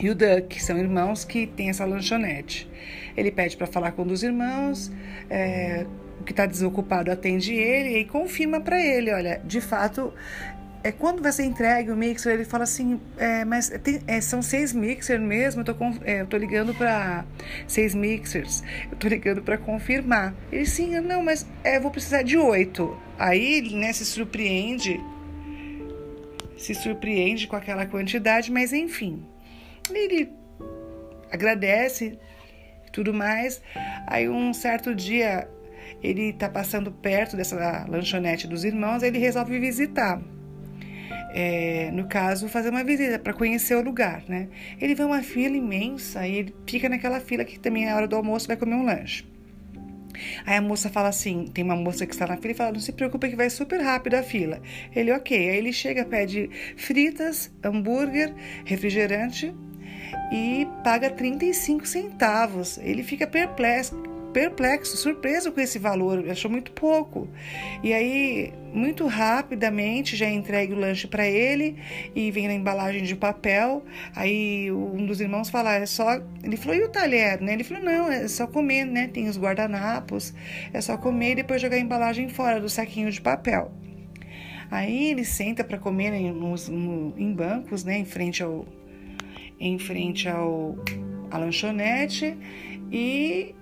e o Duck, são irmãos que têm essa lanchonete. Ele pede para falar com um dos irmãos, é, o que está desocupado atende ele e confirma para ele, olha, de fato é quando você entrega o mixer, ele fala assim, é, mas tem, é, são seis mixers mesmo, eu tô, é, ligando para seis mixers, eu tô ligando para confirmar. Ele sim, não, mas é, vou precisar de oito. Aí ele né, se surpreende, se surpreende com aquela quantidade, mas enfim, ele agradece tudo mais. Aí um certo dia ele tá passando perto dessa lanchonete dos irmãos, ele resolve visitar. É, no caso, fazer uma visita para conhecer o lugar, né? Ele vê uma fila imensa e ele fica naquela fila que também é a hora do almoço, vai comer um lanche. Aí a moça fala assim: tem uma moça que está na fila e fala: não se preocupe que vai super rápido a fila. Ele, ok. Aí ele chega, pede fritas, hambúrguer, refrigerante e paga 35 centavos. Ele fica perplexo, perplexo, surpreso com esse valor, achou muito pouco. E aí, muito rapidamente, já entregue o lanche para ele e vem na embalagem de papel. Aí um dos irmãos fala, é só. Ele falou, e o talher, né? Ele falou, não, é só comer, né? Tem os guardanapos, é só comer e depois jogar a embalagem fora do saquinho de papel. Aí ele senta para comer em, nos, no, em bancos, né? Em frente ao. Em frente ao a lanchonete e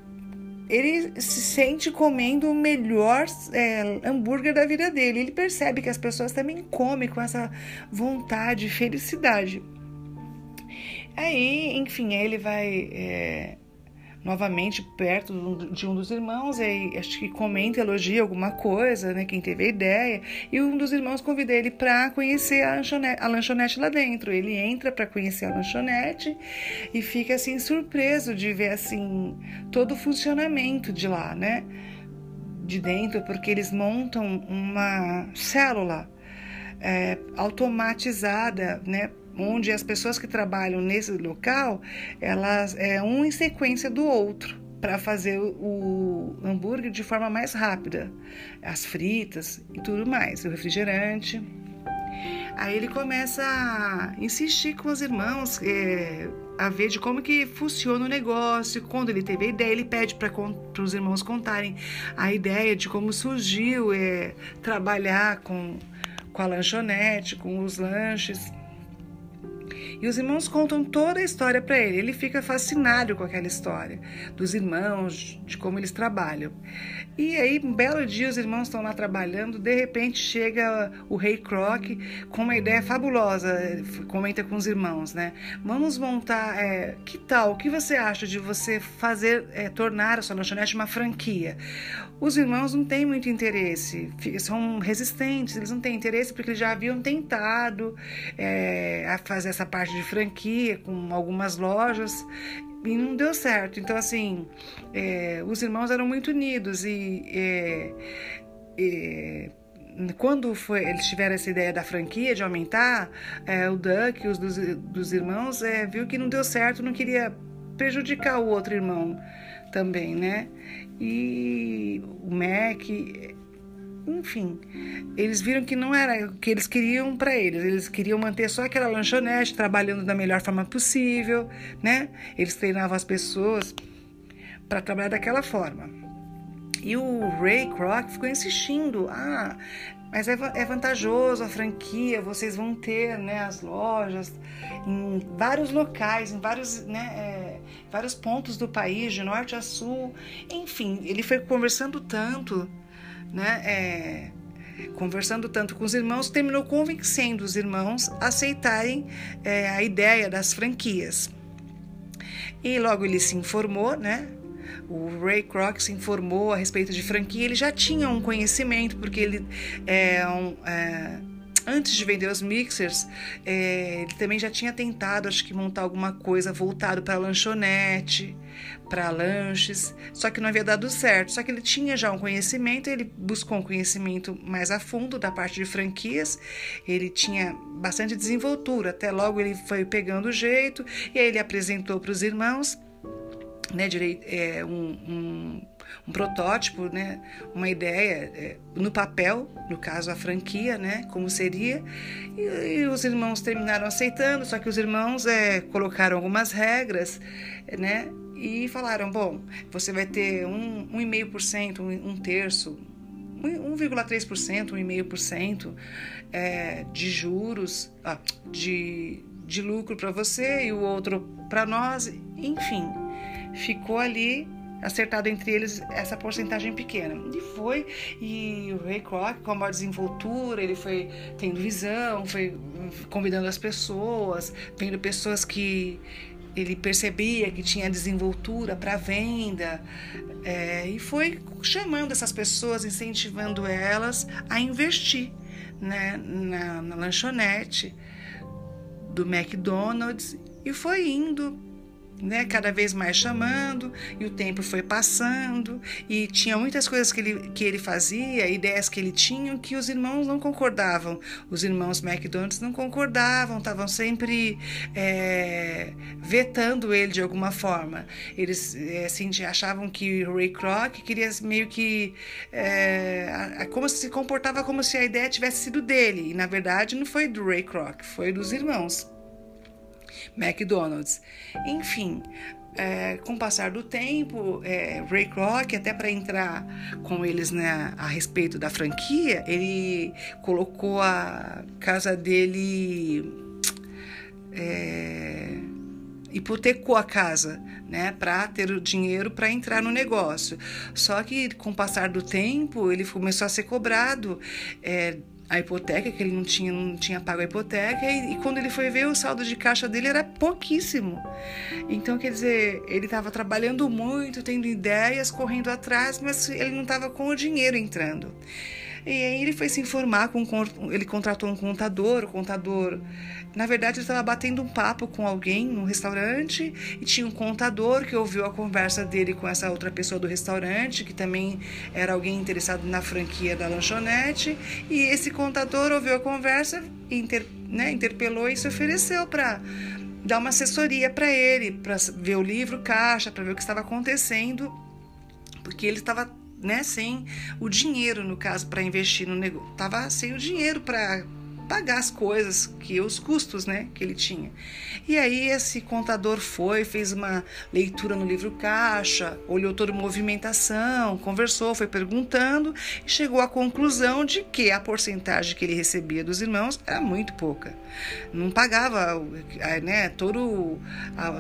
ele se sente comendo o melhor é, hambúrguer da vida dele. Ele percebe que as pessoas também comem com essa vontade felicidade. Aí, enfim, ele vai é, novamente perto de um dos irmãos, e acho que comenta, elogia alguma coisa, né? Quem teve a ideia. E um dos irmãos convida ele para conhecer a lanchonete, a lanchonete lá dentro. Ele entra para conhecer a lanchonete e fica assim surpreso de ver assim todo o funcionamento de lá, né? De dentro, porque eles montam uma célula é, automatizada, né? Onde as pessoas que trabalham nesse local, elas é um em sequência do outro para fazer o hambúrguer de forma mais rápida, as fritas e tudo mais, o refrigerante. Aí ele começa a insistir com os irmãos é, a ver de como que funciona o negócio. Quando ele teve a ideia, ele pede para os irmãos contarem a ideia de como surgiu é, trabalhar com, com a lanchonete, com os lanches. E os irmãos contam toda a história para ele. Ele fica fascinado com aquela história dos irmãos, de como eles trabalham. E aí, um belo dia, os irmãos estão lá trabalhando. De repente, chega o rei Croc com uma ideia fabulosa. Comenta com os irmãos, né? Vamos montar. É, que tal? O que você acha de você fazer, é, tornar a sua lanchonete uma franquia? Os irmãos não têm muito interesse, são resistentes, eles não têm interesse porque eles já haviam tentado é, fazer essa parte de franquia com algumas lojas e não deu certo. Então, assim, é, os irmãos eram muito unidos e. É, é, quando foi, eles tiveram essa ideia da franquia, de aumentar, é, o Duck, os dos, dos irmãos, é, viu que não deu certo, não queria prejudicar o outro irmão também, né? E o Mac, enfim, eles viram que não era o que eles queriam para eles. Eles queriam manter só aquela lanchonete, trabalhando da melhor forma possível, né? Eles treinavam as pessoas para trabalhar daquela forma. E o Ray Kroc ficou insistindo: ah, mas é, é vantajoso a franquia, vocês vão ter né, as lojas em vários locais, em vários, né, é, vários pontos do país, de norte a sul. Enfim, ele foi conversando tanto né, é, conversando tanto com os irmãos, terminou convencendo os irmãos a aceitarem é, a ideia das franquias. E logo ele se informou, né? O Ray Kroc se informou a respeito de franquia. Ele já tinha um conhecimento, porque ele é um. É, antes de vender os mixers, é, ele também já tinha tentado, acho que, montar alguma coisa voltado para lanchonete, para lanches, só que não havia dado certo. Só que ele tinha já um conhecimento, ele buscou um conhecimento mais a fundo da parte de franquias, ele tinha bastante desenvoltura, até logo ele foi pegando o jeito, e aí ele apresentou para os irmãos. Né, direi, é, um, um, um, protótipo, né, uma ideia é, no papel, no caso a franquia, né, como seria, e, e os irmãos terminaram aceitando, só que os irmãos é, colocaram algumas regras, né, e falaram, bom, você vai ter um, 1,5%, um, um terço, 1,3%, 1,5% é, de juros, ah, de, de lucro para você e o outro para nós, enfim, ficou ali acertado entre eles essa porcentagem pequena. E foi, e o Ray Kroc, com a desenvoltura, ele foi tendo visão, foi convidando as pessoas, vendo pessoas que ele percebia que tinha desenvoltura para venda é, e foi chamando essas pessoas, incentivando elas a investir né, na, na lanchonete do McDonald's e foi indo né, cada vez mais chamando, e o tempo foi passando, e tinha muitas coisas que ele, que ele fazia, ideias que ele tinha, que os irmãos não concordavam. Os irmãos McDonald's não concordavam, estavam sempre é, vetando ele de alguma forma. Eles é, assim, achavam que o Ray Kroc queria meio que. É, como se comportava como se a ideia tivesse sido dele, e na verdade não foi do Ray Kroc, foi dos irmãos. McDonald's. Enfim, é, com o passar do tempo, é, Ray Kroc, até para entrar com eles né, a respeito da franquia, ele colocou a casa dele. É, hipotecou a casa, né, para ter o dinheiro para entrar no negócio. Só que com o passar do tempo, ele começou a ser cobrado. A hipoteca, que ele não tinha, não tinha pago a hipoteca, e, e, quando ele foi ver, o saldo de caixa dele era pouquíssimo. Então, quer dizer, ele estava trabalhando muito, tendo ideias, correndo atrás, mas ele não estava com o dinheiro entrando. E aí ele foi se informar com ele contratou um contador, o contador, na verdade ele estava batendo um papo com alguém no restaurante e tinha um contador que ouviu a conversa dele com essa outra pessoa do restaurante, que também era alguém interessado na franquia da lanchonete, e esse contador ouviu a conversa, inter, né, interpelou e se ofereceu para dar uma assessoria para ele, para ver o livro caixa, para ver o que estava acontecendo, porque ele estava né, sem o dinheiro, no caso, para investir no negócio. Tava sem o dinheiro para pagar as coisas, que os custos, né, que ele tinha. E aí esse contador foi, fez uma leitura no livro caixa, olhou toda a movimentação, conversou, foi perguntando e chegou à conclusão de que a porcentagem que ele recebia dos irmãos era muito pouca. Não pagava, né, todo,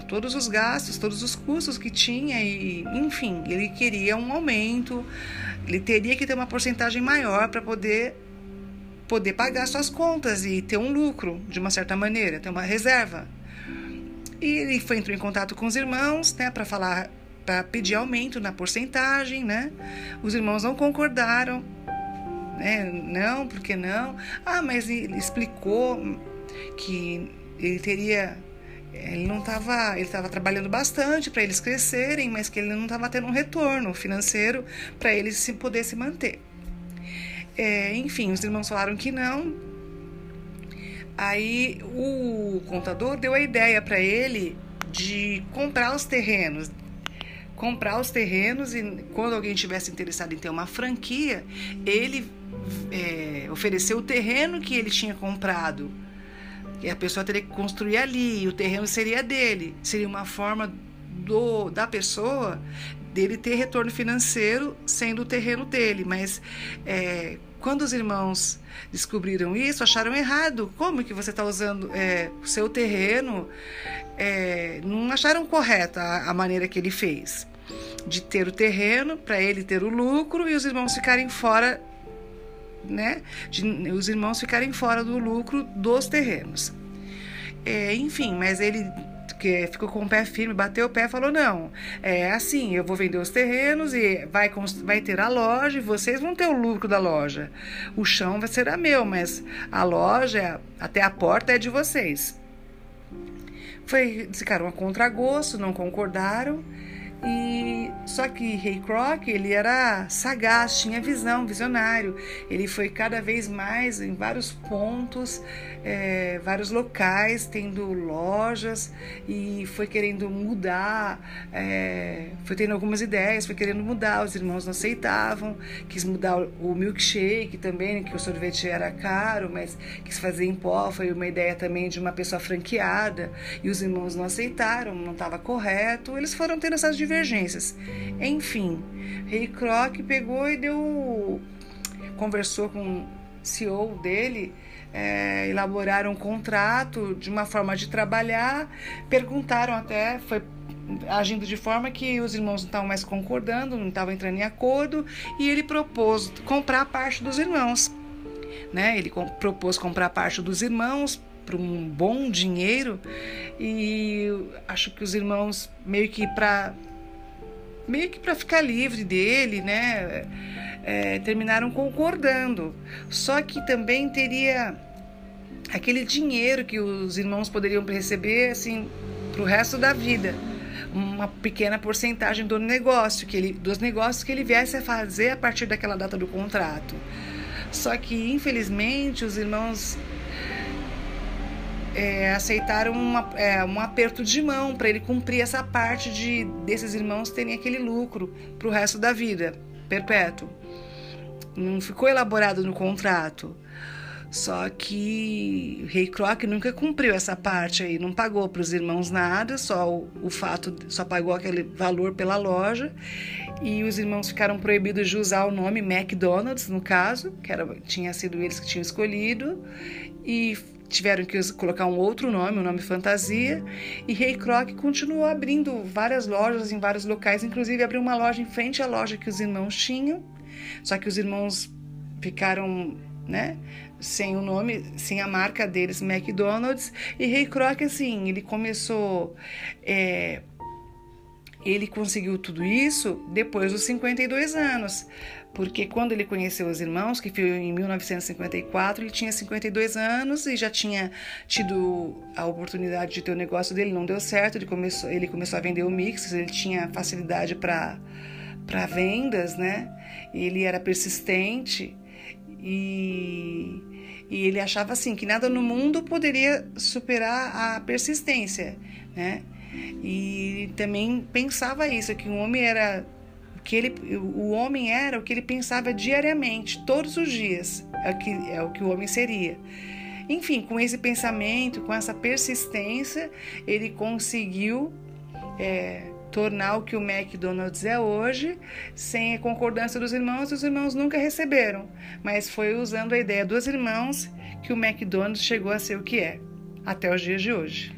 todos os gastos, todos os custos que tinha e, enfim, ele queria um aumento. Ele teria que ter uma porcentagem maior para poder poder pagar suas contas e ter um lucro, de uma certa maneira, ter uma reserva. E ele foi entrou em contato com os irmãos, né, para falar, para pedir aumento na porcentagem, né? Os irmãos não concordaram, né? Não, por que não? Ah, mas ele explicou que ele teria ele não estava ele estava trabalhando bastante para eles crescerem, mas que ele não estava tendo um retorno financeiro para eles se poder se manter. É, enfim, os irmãos falaram que não. Aí o contador deu a ideia para ele de comprar os terrenos. Comprar os terrenos e quando alguém tivesse interessado em ter uma franquia, ele é, ofereceu o terreno que ele tinha comprado. E a pessoa teria que construir ali, e o terreno seria dele. Seria uma forma do, da pessoa dele ter retorno financeiro sendo o terreno dele, mas é, quando os irmãos descobriram isso, acharam errado. Como que você está usando é, o seu terreno? É, não acharam correta a, maneira que ele fez de ter o terreno para ele ter o lucro e os irmãos ficarem fora, né? De, os irmãos ficarem fora do lucro dos terrenos. É, enfim, mas ele que ficou com o pé firme, bateu o pé e falou: não, é assim, eu vou vender os terrenos e vai, vai ter a loja e vocês vão ter o lucro da loja. O chão vai ser meu, mas a loja, até a porta é de vocês. Foi, ficaram a contragosto, não concordaram. E só que Ray Kroc ele era sagaz, tinha visão, visionário. Ele foi cada vez mais em vários pontos, é, vários locais, tendo lojas e foi querendo mudar, é, foi tendo algumas ideias, foi querendo mudar. Os irmãos não aceitavam, quis mudar o milkshake também, que o sorvete era caro, mas quis fazer em pó. Foi uma ideia também de uma pessoa franqueada e os irmãos não aceitaram, não estava correto. Eles foram tendo essas divergências. Enfim, Ray Kroc pegou e deu. conversou com o CEO dele, é, elaboraram um contrato de uma forma de trabalhar, perguntaram até, foi agindo de forma que os irmãos não estavam mais concordando, não estavam entrando em acordo, e ele propôs comprar parte dos irmãos. Né? Ele propôs comprar parte dos irmãos por um bom dinheiro e acho que os irmãos meio que para meio que para ficar livre dele, né? É, terminaram concordando. Só que também teria aquele dinheiro que os irmãos poderiam receber assim para o resto da vida uma pequena porcentagem do negócio que ele dos negócios que ele viesse a fazer a partir daquela data do contrato só que infelizmente os irmãos é, aceitaram uma, é, um aperto de mão para ele cumprir essa parte de desses irmãos terem aquele lucro para o resto da vida, perpétuo. Não ficou elaborado no contrato. Só que Rei Kroc nunca cumpriu essa parte aí, não pagou para os irmãos nada, só o, o, fato, só pagou aquele valor pela loja. E os irmãos ficaram proibidos de usar o nome McDonald's, no caso, que era, tinha sido eles que tinham escolhido. E tiveram que colocar um outro nome, um nome fantasia, e Rei Kroc continuou abrindo várias lojas em vários locais, inclusive abriu uma loja em frente à loja que os irmãos tinham, só que os irmãos ficaram, né, sem o nome, sem a marca deles, McDonald's, e Rei Kroc, assim, ele começou... É, ele conseguiu tudo isso depois dos 52 anos, porque quando ele conheceu os irmãos, que foi em 1954, ele tinha 52 anos e já tinha tido a oportunidade de ter o negócio dele, não deu certo, ele começou, ele começou a vender o mix, ele tinha facilidade para para vendas, né? Ele era persistente e, e ele achava assim que nada no mundo poderia superar a persistência, né? E também pensava isso, que o homem era que ele, o homem era o que ele pensava diariamente, todos os dias, é o que, é o, que o homem seria. Enfim, com esse pensamento, com essa persistência, ele conseguiu é, tornar o que o McDonald's é hoje, sem a concordância dos irmãos, os irmãos nunca receberam, mas foi usando a ideia dos irmãos que o McDonald's chegou a ser o que é, até os dias de hoje.